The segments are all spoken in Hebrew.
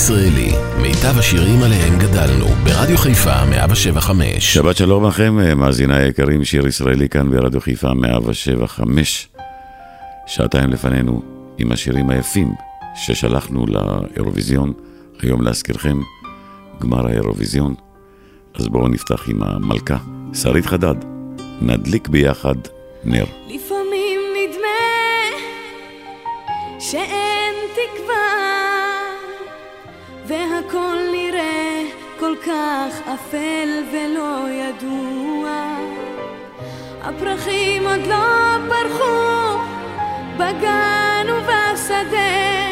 מאזינים לשיר ישראלי, מיטב השירים עליהם גדלנו, ברדיו חיפה 175. שבת שלום לכם, מאזיני היקרים, שיר ישראלי כאן ברדיו חיפה 175. שעתיים לפנינו עם השירים היפים ששלחנו לאירוויזיון, היום להזכירכם, גמר האירוויזיון. אז בואו נפתח עם המלכה, שרית חדד, נדליק ביחד נר. לפעמים נדמה שאין תקווה והכל נראה כל כך אפל ולא ידוע. הפרחים עוד לא פרחו בגן ובשדה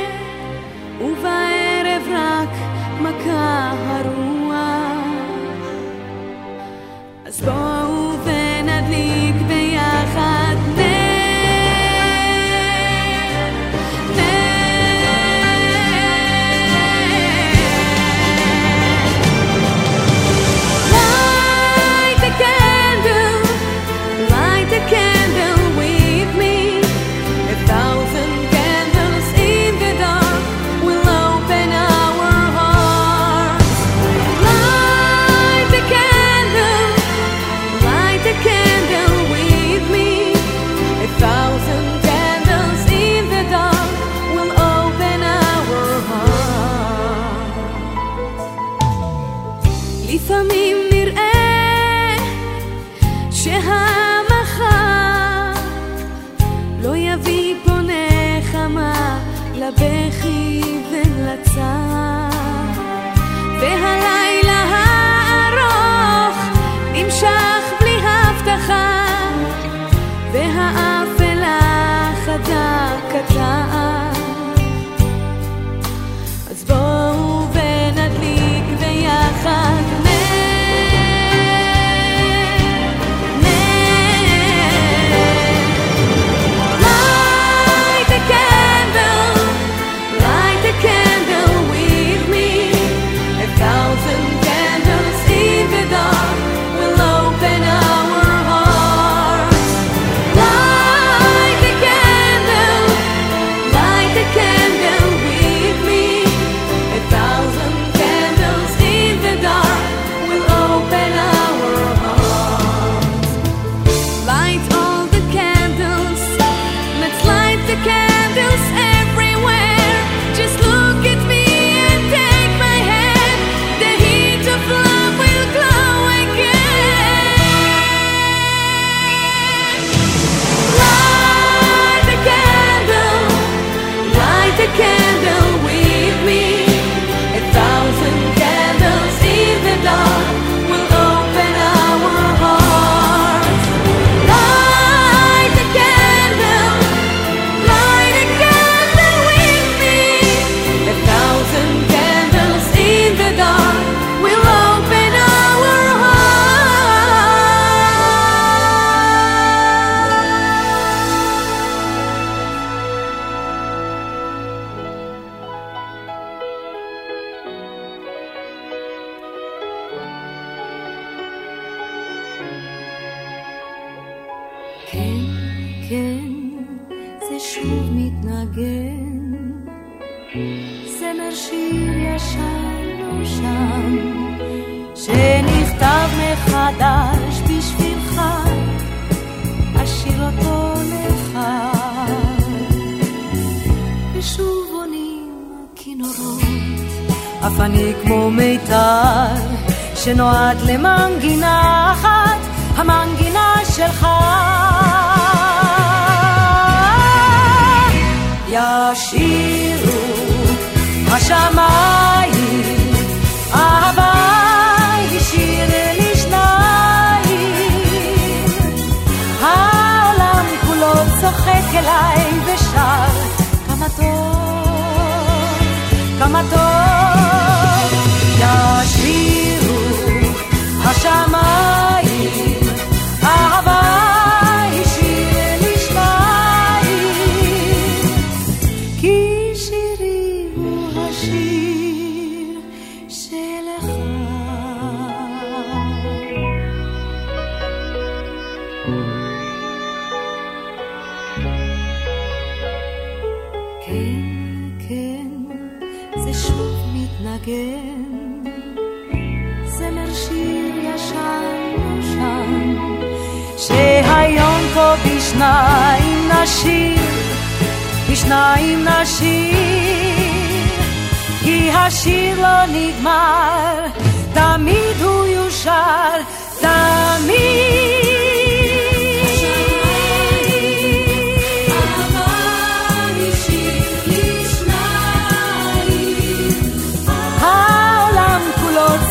ובערב רק מכה הרוח. אז בואו ונדליק לבכי ולצער. כן, כן, זה שוב מתנגן. זמר שיר ישן לא נושם, שנכתב מחדש בשבילך, אשאיר אותו לך. ושוב עונים הכינורות, אף אני כמו מיתר, שנועד למנגינה אחת. המנגינה שלך. ישירו השמיים, אהבה השאיר לי שניים. העולם כולו צוחק אליי ושר, כמה טוב, כמה טוב. ישירו השמיים פה בשניים נשיר, בשניים נשיר, כי השיר לא נגמר, תמיד הוא יושר, תמיד.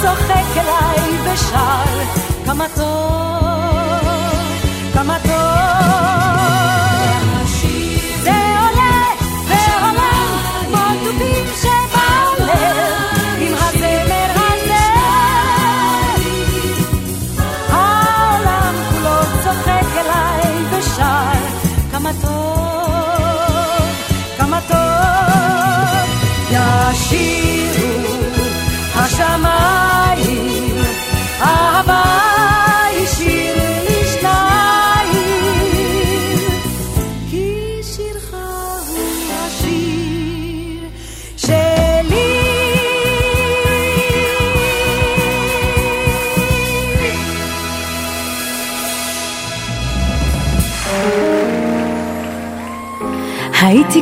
צוחק אליי ושר כמה טוב,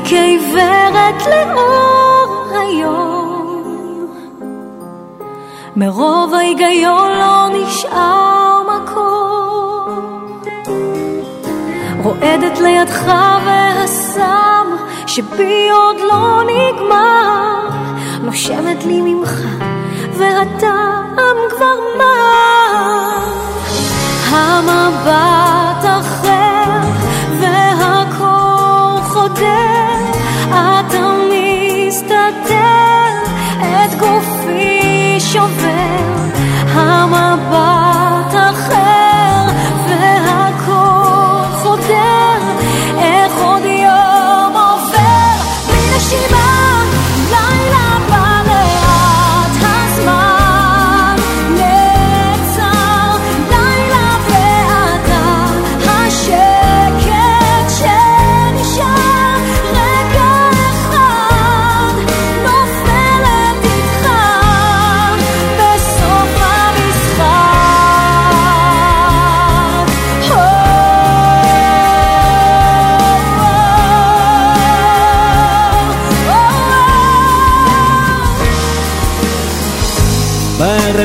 כעיוורת לאור היום. מרוב ההיגיון לא נשאר מקום. רועדת לידך והסם שבי עוד לא נגמר. נושמת לי ממך והטעם כבר מר. המבט אחר מסתתר את גופי שובר. המבט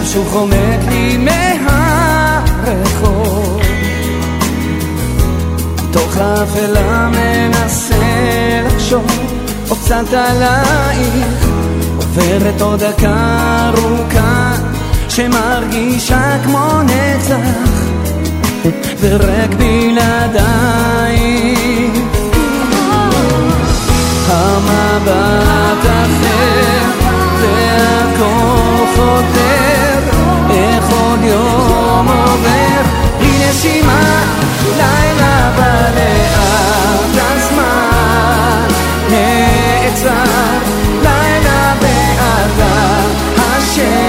בערב שוב חומק לי מהרחוב. תוך האפלה מנסה לחשוב עוד קצת עלייך עוברת עוד דקה ארוכה שמרגישה כמו נצח ורק בלעדייך. המבט אחר עוד יום עובר בלי נשימה לילה בא לאט הזמן נעצר לילה בעדה השקט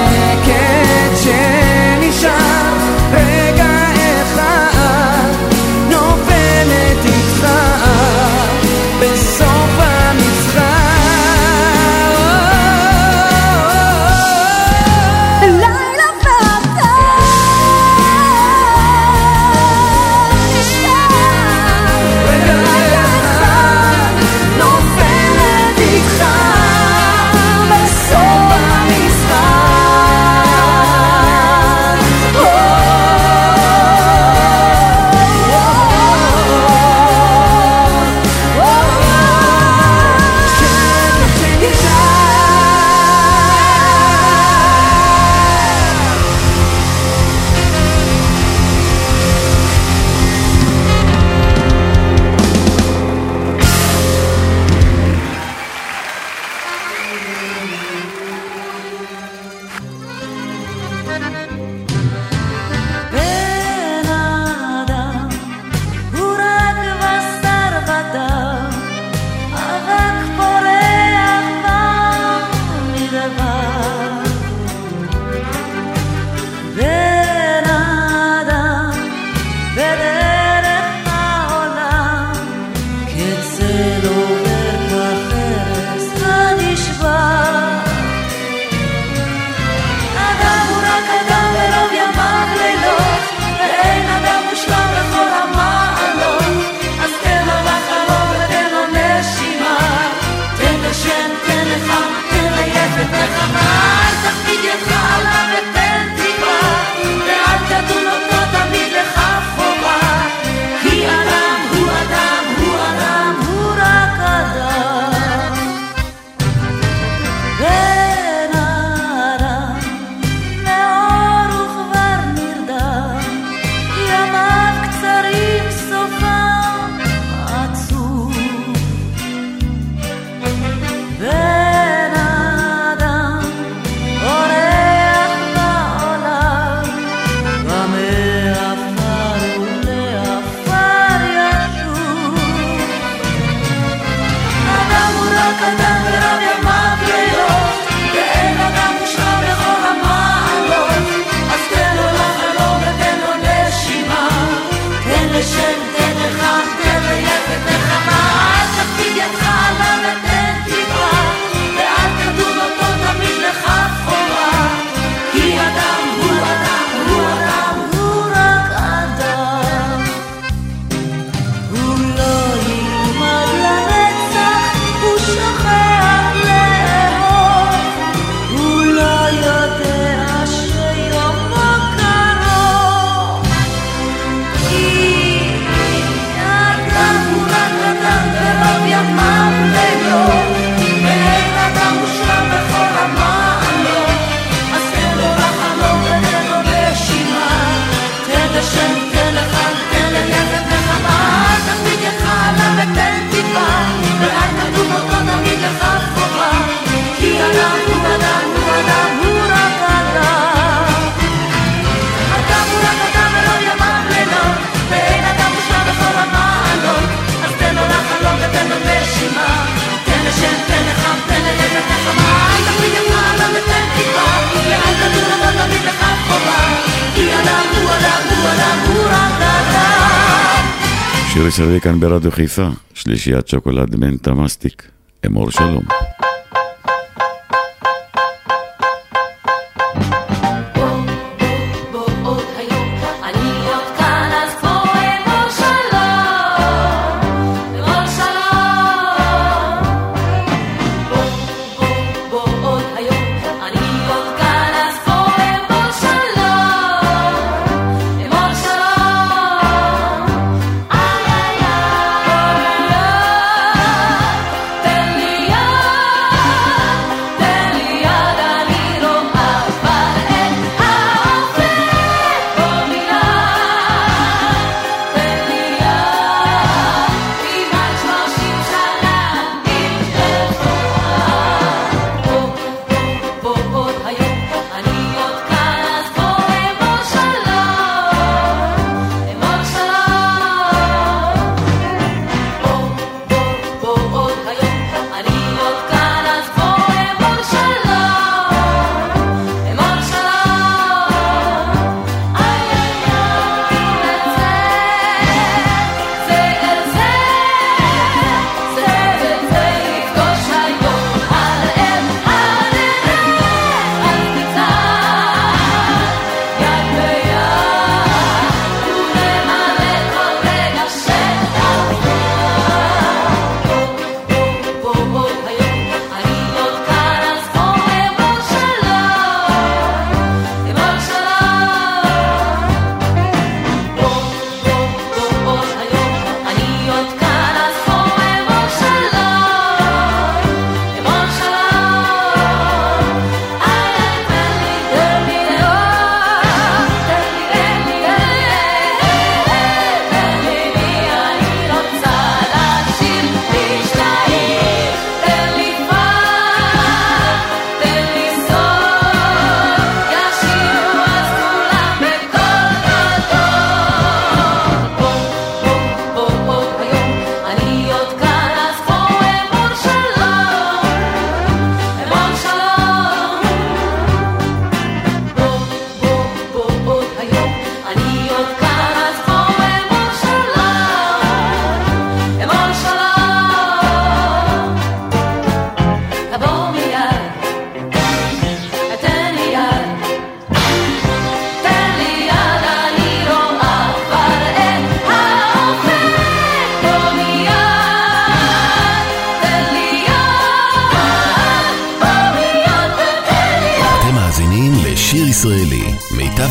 שלי כאן ברדיו חיפה, שלישיית שוקולד מנטה מסטיק, אמור שלום.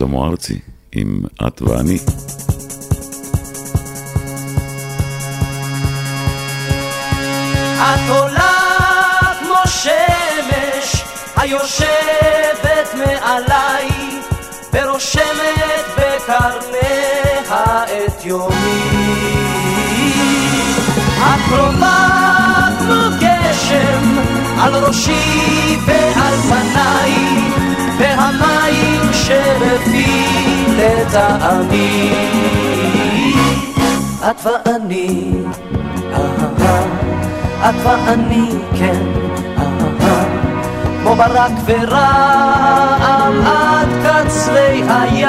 שלמה ארצי עם את ואני. את עולה כמו שמש היושבת מעליי ורושמת בקרניה את יומי. את קרובה כמו גשם על ראשי ועל פניי והמים שלפי לטעמי. את ואני, אהה, את ואני, כן, אהה, כמו ברק ורעם עד קצרי הים.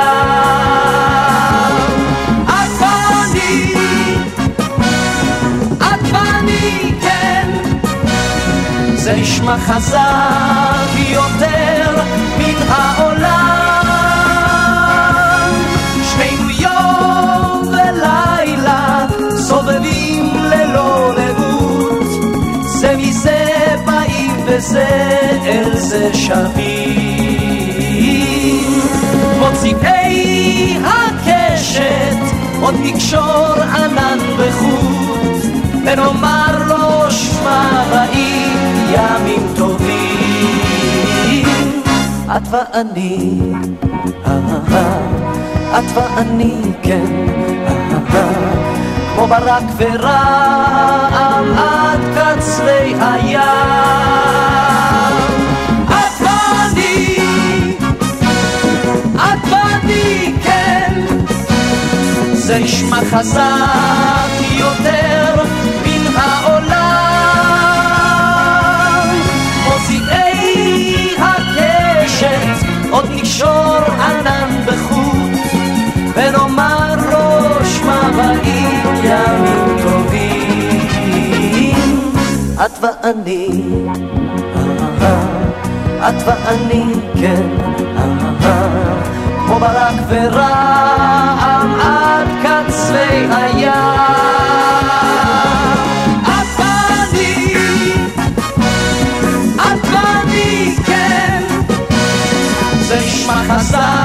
את ואני, את ואני, כן, זה נשמע חזק יותר מן העולם. וזה אל זה שבים. מוציאי הקשת עוד נקשור ענן בחוט, ונאמר לו שמע באים ימים טובים. את ואני, אהה, את ואני, כן, אהה, כמו ברק ורעם עד קצרי הים. את ואני, את ואני, כן, זה נשמע חזק יותר מן העולם. מוציאי הקשת עוד נקשור את ואני, אהה, את ואני, כן, אהה, כמו ברק ורעם עד קצרי הים. את ואני, את ואני, כן, זה נשמע חזק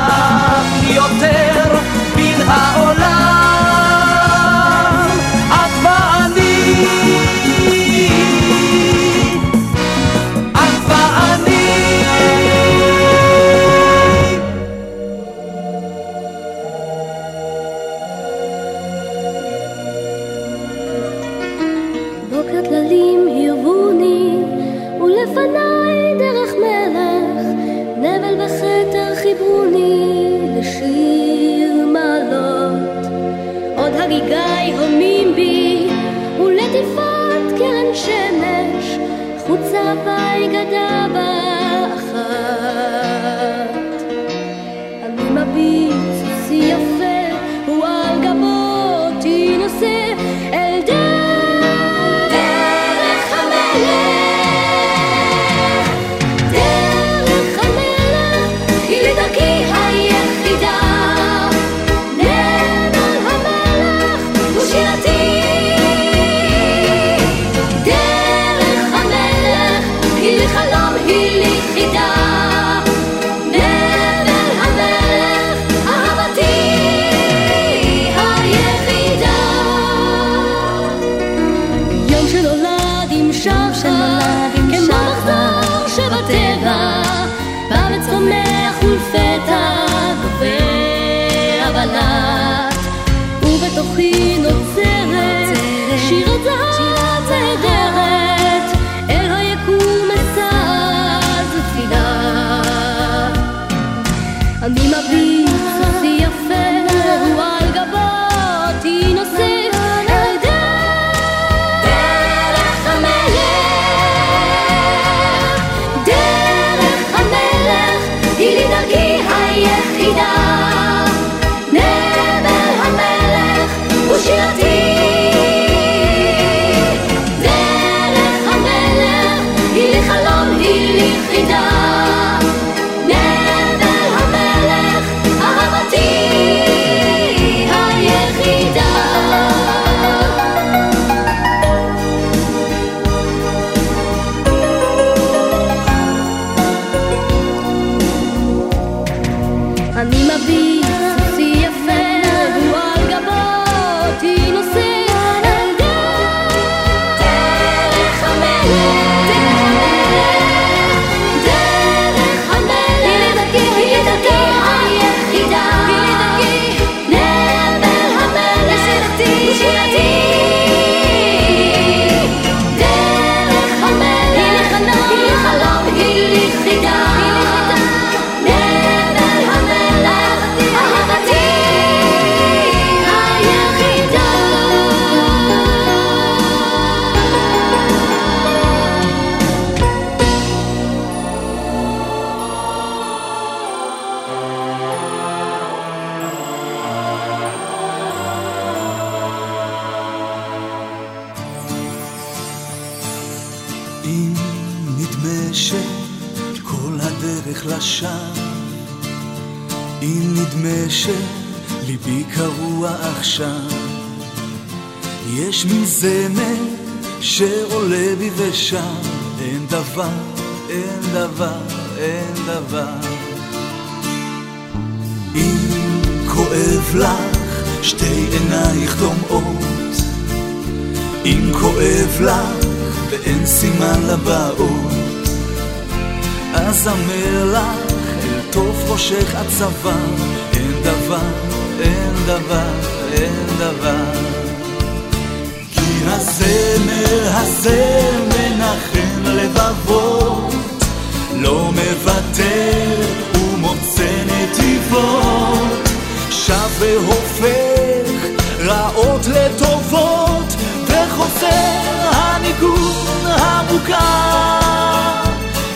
המוכר.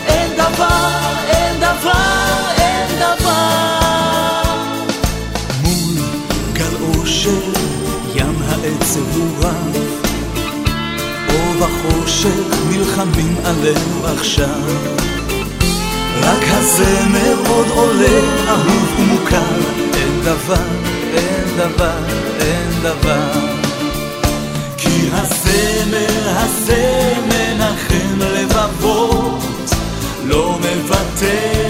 אין דבר, אין דבר, אין דבר. מול גל אושר, ים העצב הוא רב, אור וחושך נלחמים עלינו עכשיו. רק הזמר עוד עולה, אהוב ומוכר, אין דבר, אין דבר, אין דבר. כי הזמר הזה מנחם לבבות, לא מוותר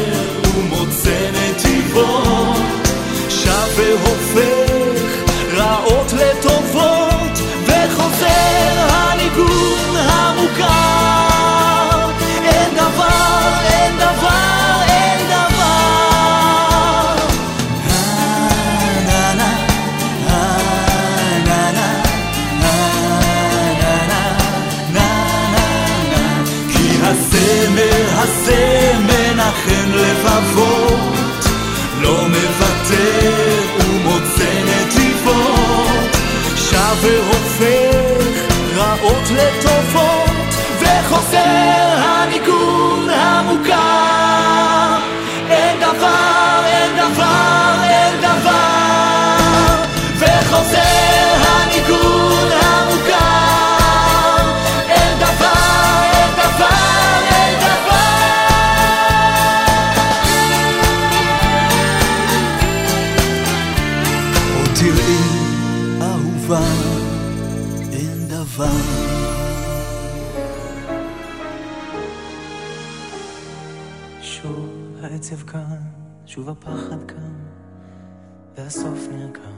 נרקם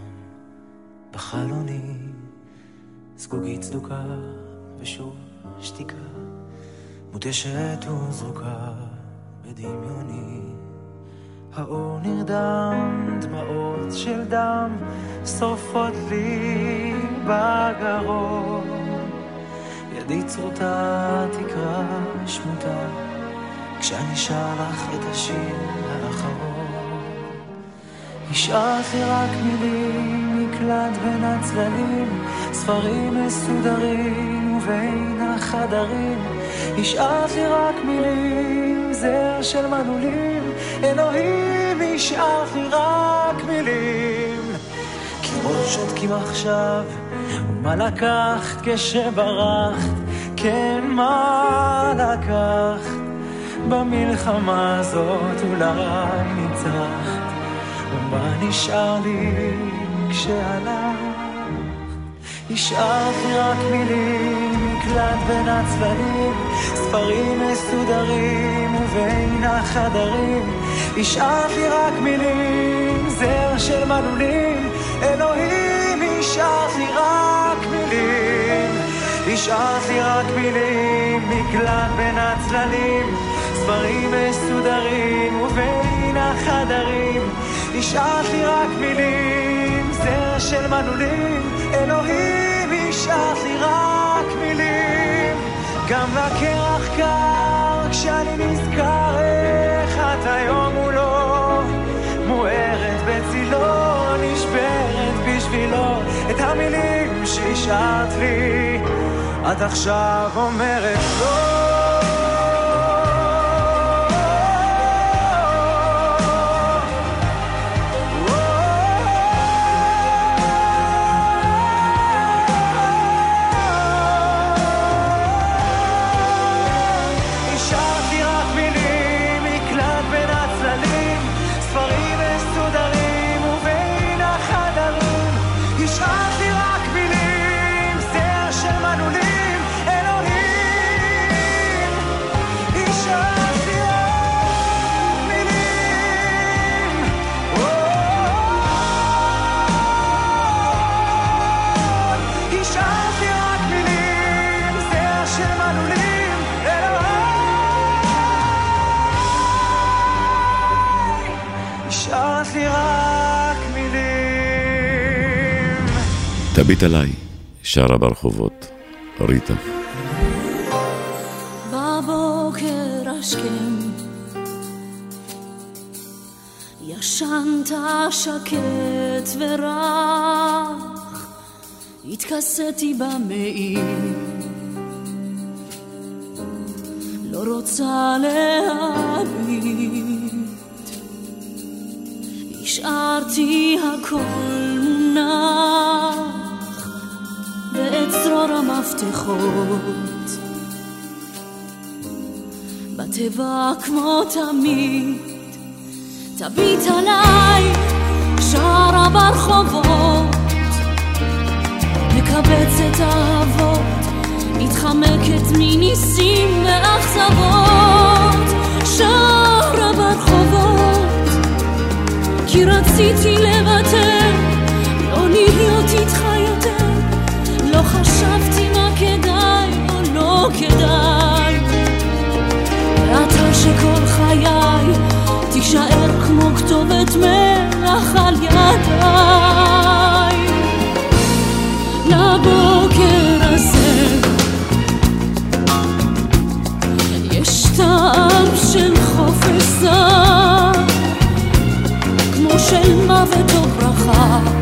בחלוני, זגוגית סדוקה, ושוב שתיקה, מותשת וזרוקה בדמיוני. האור נרדם, דמעות של דם, שורפות לי בגרון. ידי צרוטה תקרא שמותה, כשאני שר לך את השיר. השארת לי רק מילים, מקלט בין הצללים, ספרים מסודרים ובין החדרים. השארת לי רק מילים, זר של מנעולים, אלוהים, השארת לי רק מילים. קירות שותקים עכשיו, ומה לקחת כשברחת? כן, מה לקחת? במלחמה הזאת אולי ניצחת, ומה נשאר לי כשהלכת? השארת לי רק מילים, מקלט בין הצללים, ספרים מסודרים ובין החדרים. השארת לי רק מילים, זר של מנעולים, אלוהים, השארת לי רק מילים. השארת לי רק מילים, מקלט בין הצללים, ספרים מסודרים ובין החדרים. השארת לי רק מילים, זר של מנעולים, אלוהים, השארת לי רק מילים. גם לקרח קר כשאני נזכר איך את היום מולו, מוארת בצילו, נשברת בשבילו, את המילים שהשארת לי, את עכשיו אומרת לא. את עליי, שרה ברחובות, ריטה. בבוקר השכם ישנת שקט ורח, התכסיתי במעיל. לא רוצה להביט, השארתי הכל. המפתחות. בטבע כמו תמיד, תביט עליי, שרה ברחובות, מקבצת אהבות, מתחמקת מניסים ואכזבות, שרה ברחובות, כי רציתי לוותר, לא להיות איתך. את מלח על ידיי. לבוקר הזה יש טעם של חופש זר כמו של מוות או ברכה.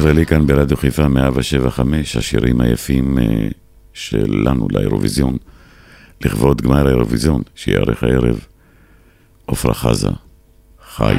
הישראלי כאן ברדיו חיפה 175, השירים היפים אה, שלנו לאירוויזיון, לכבוד גמר האירוויזיון, שיערך הערב, עפרה חזה, חי.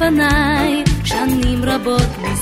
לפניי שנים רבות מזמן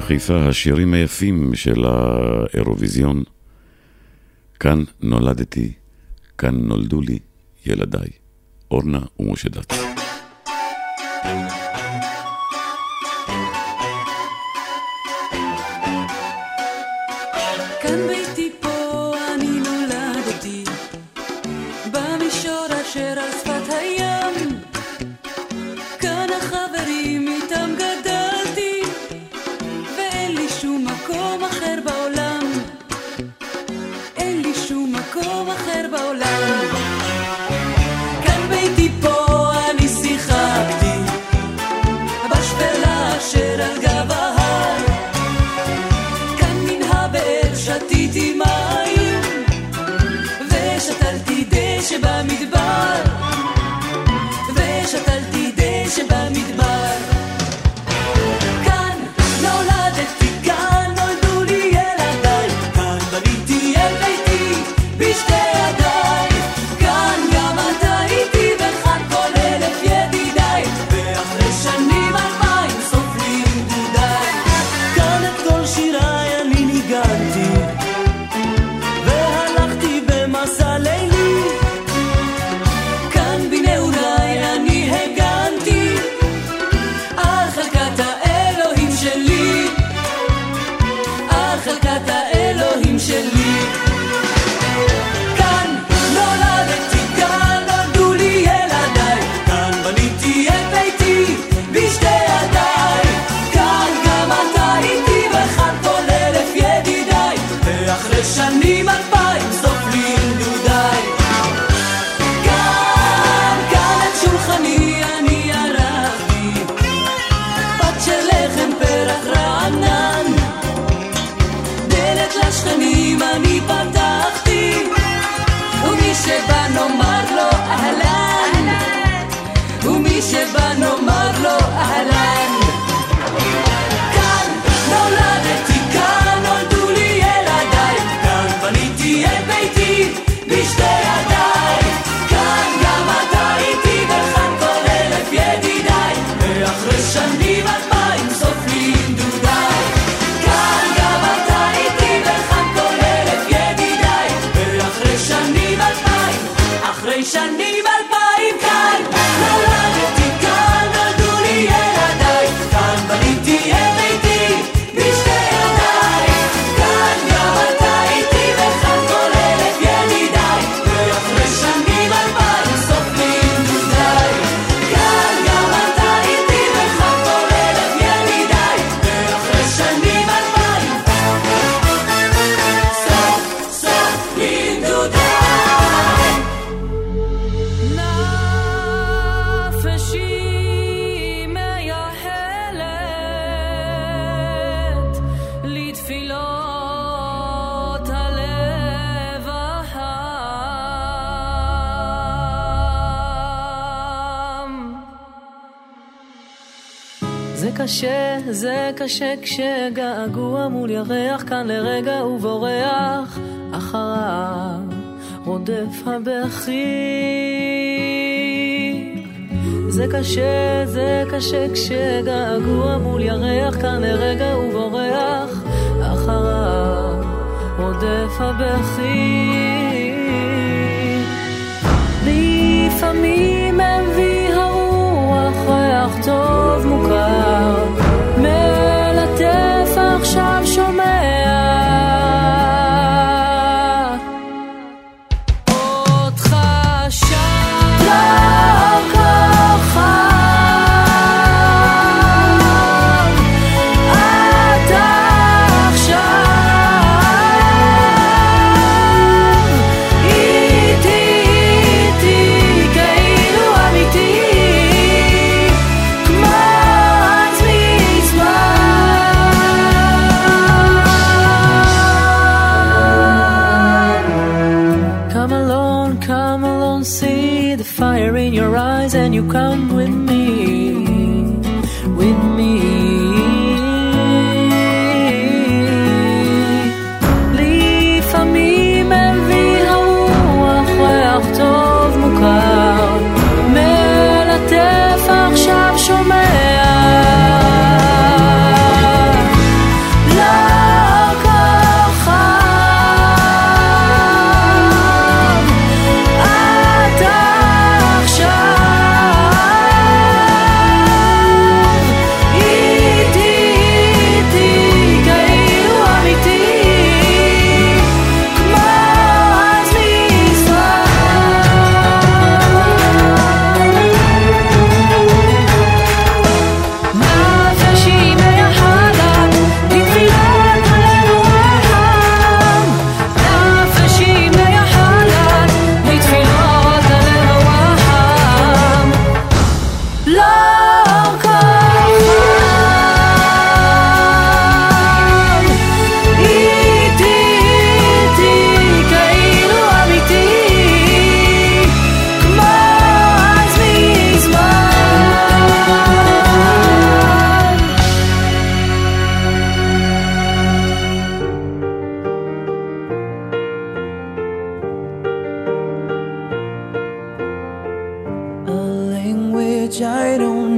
רדיו חיפה, השירים היפים של האירוויזיון. כאן נולדתי, כאן נולדו לי ילדיי, אורנה ומשה דת. נשק שגעגוע מול ירח כאן לרגע ובורח. אחריו רודף הבכי. זה קשה, זה קשה כשגעגוע מול ירח כאן לרגע ובורח. אחריו רודף הבכי. לפעמים מביא הרוח ריח טוב מוכר. 说没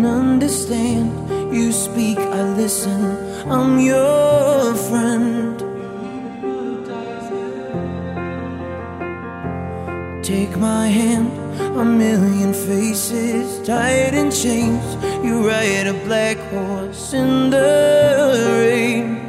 understand. You speak, I listen. I'm your friend. Take my hand, a million faces tied in chains. You ride a black horse in the rain.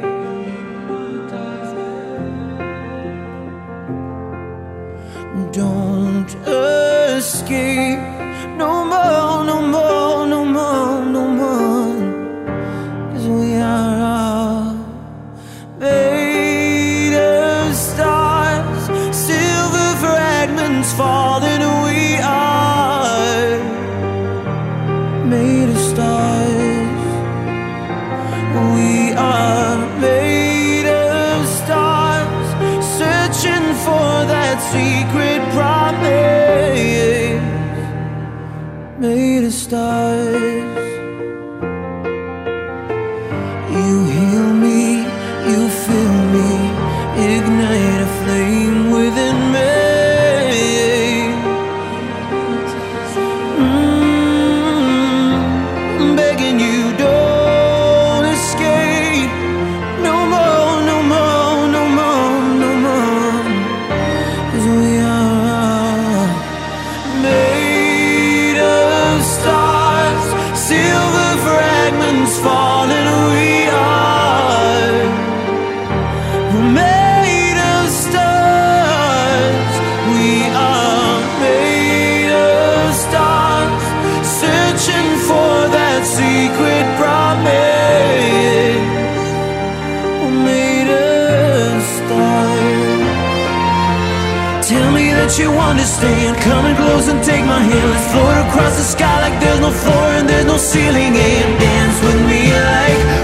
take my hand Let's float across the sky like there's no floor and there's no ceiling. And dance with me like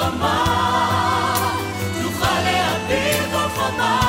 חמה, תוכל להפיל כל חומה.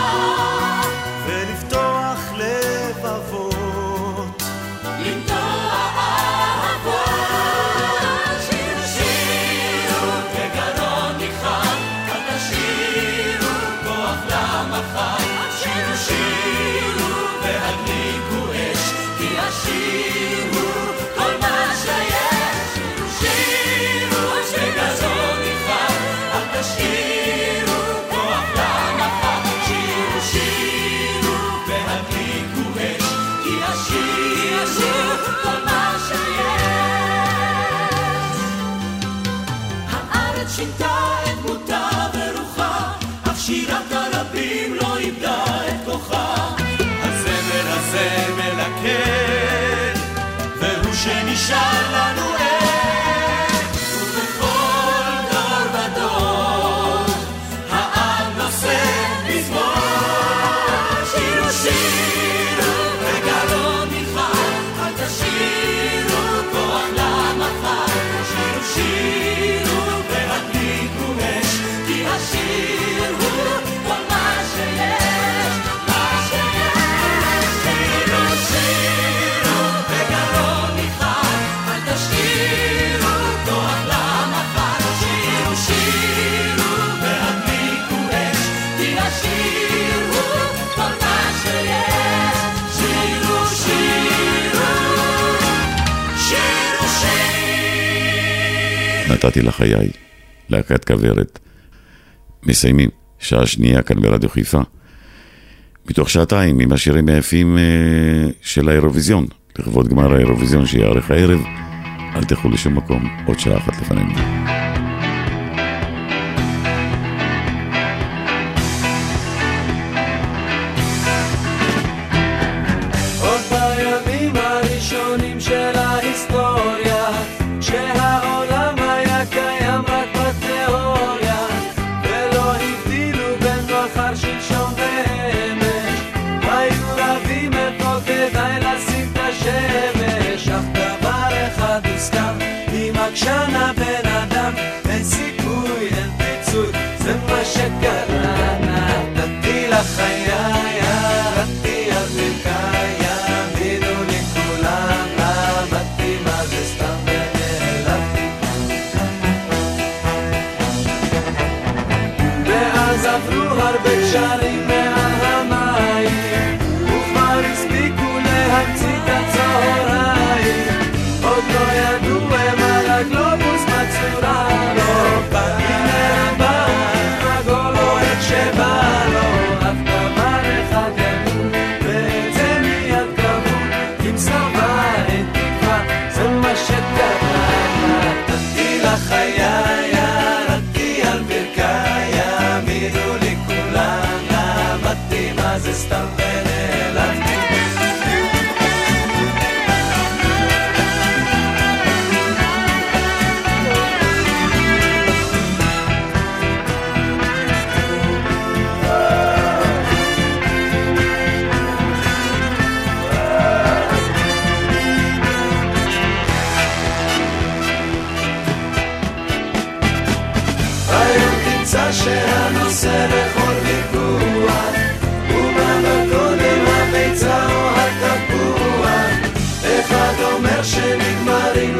נתתי לחיי, להקת כוורת. מסיימים, שעה שנייה כאן ברדיו חיפה. מתוך שעתיים עם השירים היפים אה, של האירוויזיון, לכבוד גמר האירוויזיון שיארך הערב. אל תלכו לשום מקום, עוד שעה אחת לפנינו.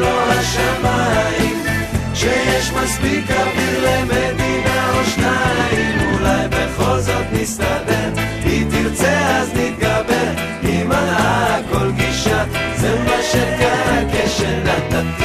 לו השמיים שיש מספיק אוויר למדינה או שניים. אולי בכל זאת נסתדר היא תרצה אז נתגבר. היא מנעה כל גישה זה מה שקרה כשנתתי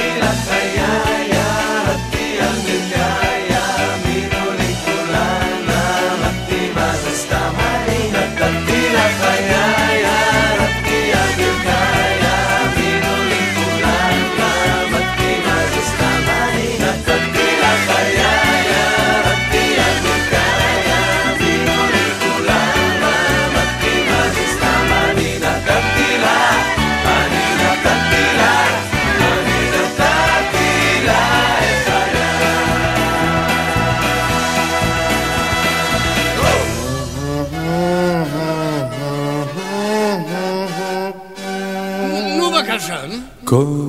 Comme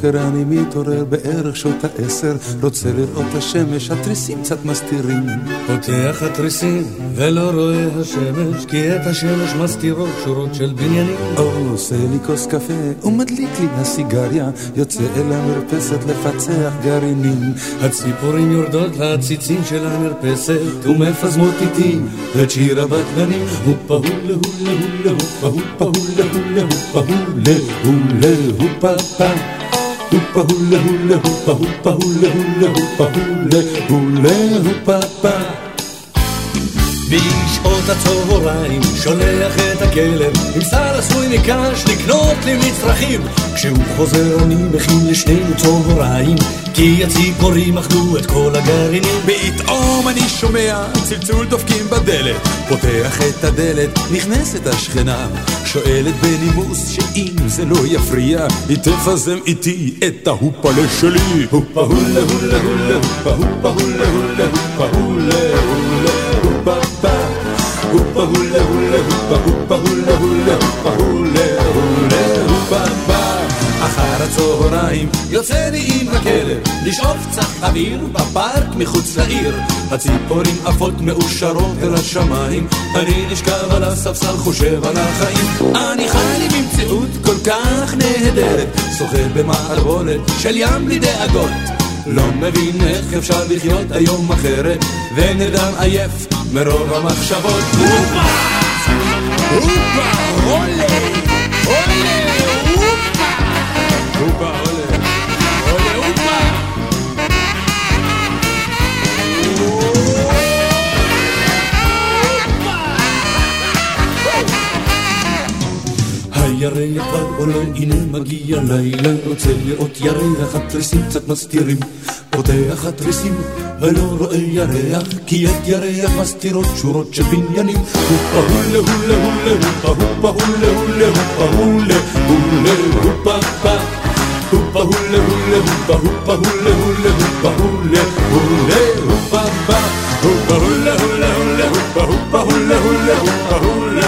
כל בוקר אני מתעורר בערך שעות העשר, רוצה לראות השמש, התריסים קצת מסתירים. פותח התריסים ולא רואה השמש, כי את השמש מסתירות שורות של בניינים. עושה לי כוס קפה ומדליק לי הסיגריה, יוצא אל המרפסת לפצח גרעינים. הציפורים יורדות לעציצים של המרפסת ומפזמות איתי את שיר הבטלנים. הופה הולה הולה הולה הופה הולה הולה הופה הולה הולה הופה פה הופה הולה הולה הופה הופה הולה הולה הופה הולה הולה הופה פה בשעות הצהריים שולח את הכלב עם שר עשוי מקש לקנות לי מצרכים כשהוא חוזר אני מכין לשנינו צהריים כי הציפורים אכלו את כל הגרעינים. פתאום אני שומע צלצול דופקים בדלת. פותח את הדלת, נכנסת השכנה. שואלת בנימוס שאם זה לא יפריע היא תפזם איתי את ההופלה שלי הופה הולה הולה הולה הופה הופה הולה הולה הופה הולה הולה הופה פה הופה הולה הולה הופה הופה הולה הולה הופה הולה הולה הופה פה אחר הצהריים יוצא לי עם הכלב לשאוף קצת אוויר בפארק מחוץ לעיר הציפורים עפות מאושרות אל השמיים אני נשכב על הספסל חושב על החיים אני חי לי במציאות כל כך נהדרת שוחה במערבולת של ים בלי דאגות לא מבין איך אפשר לחיות היום אחרת ונרדם עייף מרוב המחשבות הופה! הופה! עולה! Upa, ole. Ole, upa. הירח כבר עולה, הנה מגיע לילה, רוצה לראות ירח, התריסים קצת מסתירים. פותח התריסים, ולא רואה ירח, כי את ירח מסתירות שורות של בניינים. הופה הולה הולה הולה הופה הופה הולה הולה הופה הולה הולה הופה הופה Hoopa hule hule hoopa hoopa hule hule hoopa hule hule hoopa ba hoopa hule hule hule hoopa hoopa hule hule hoopa hule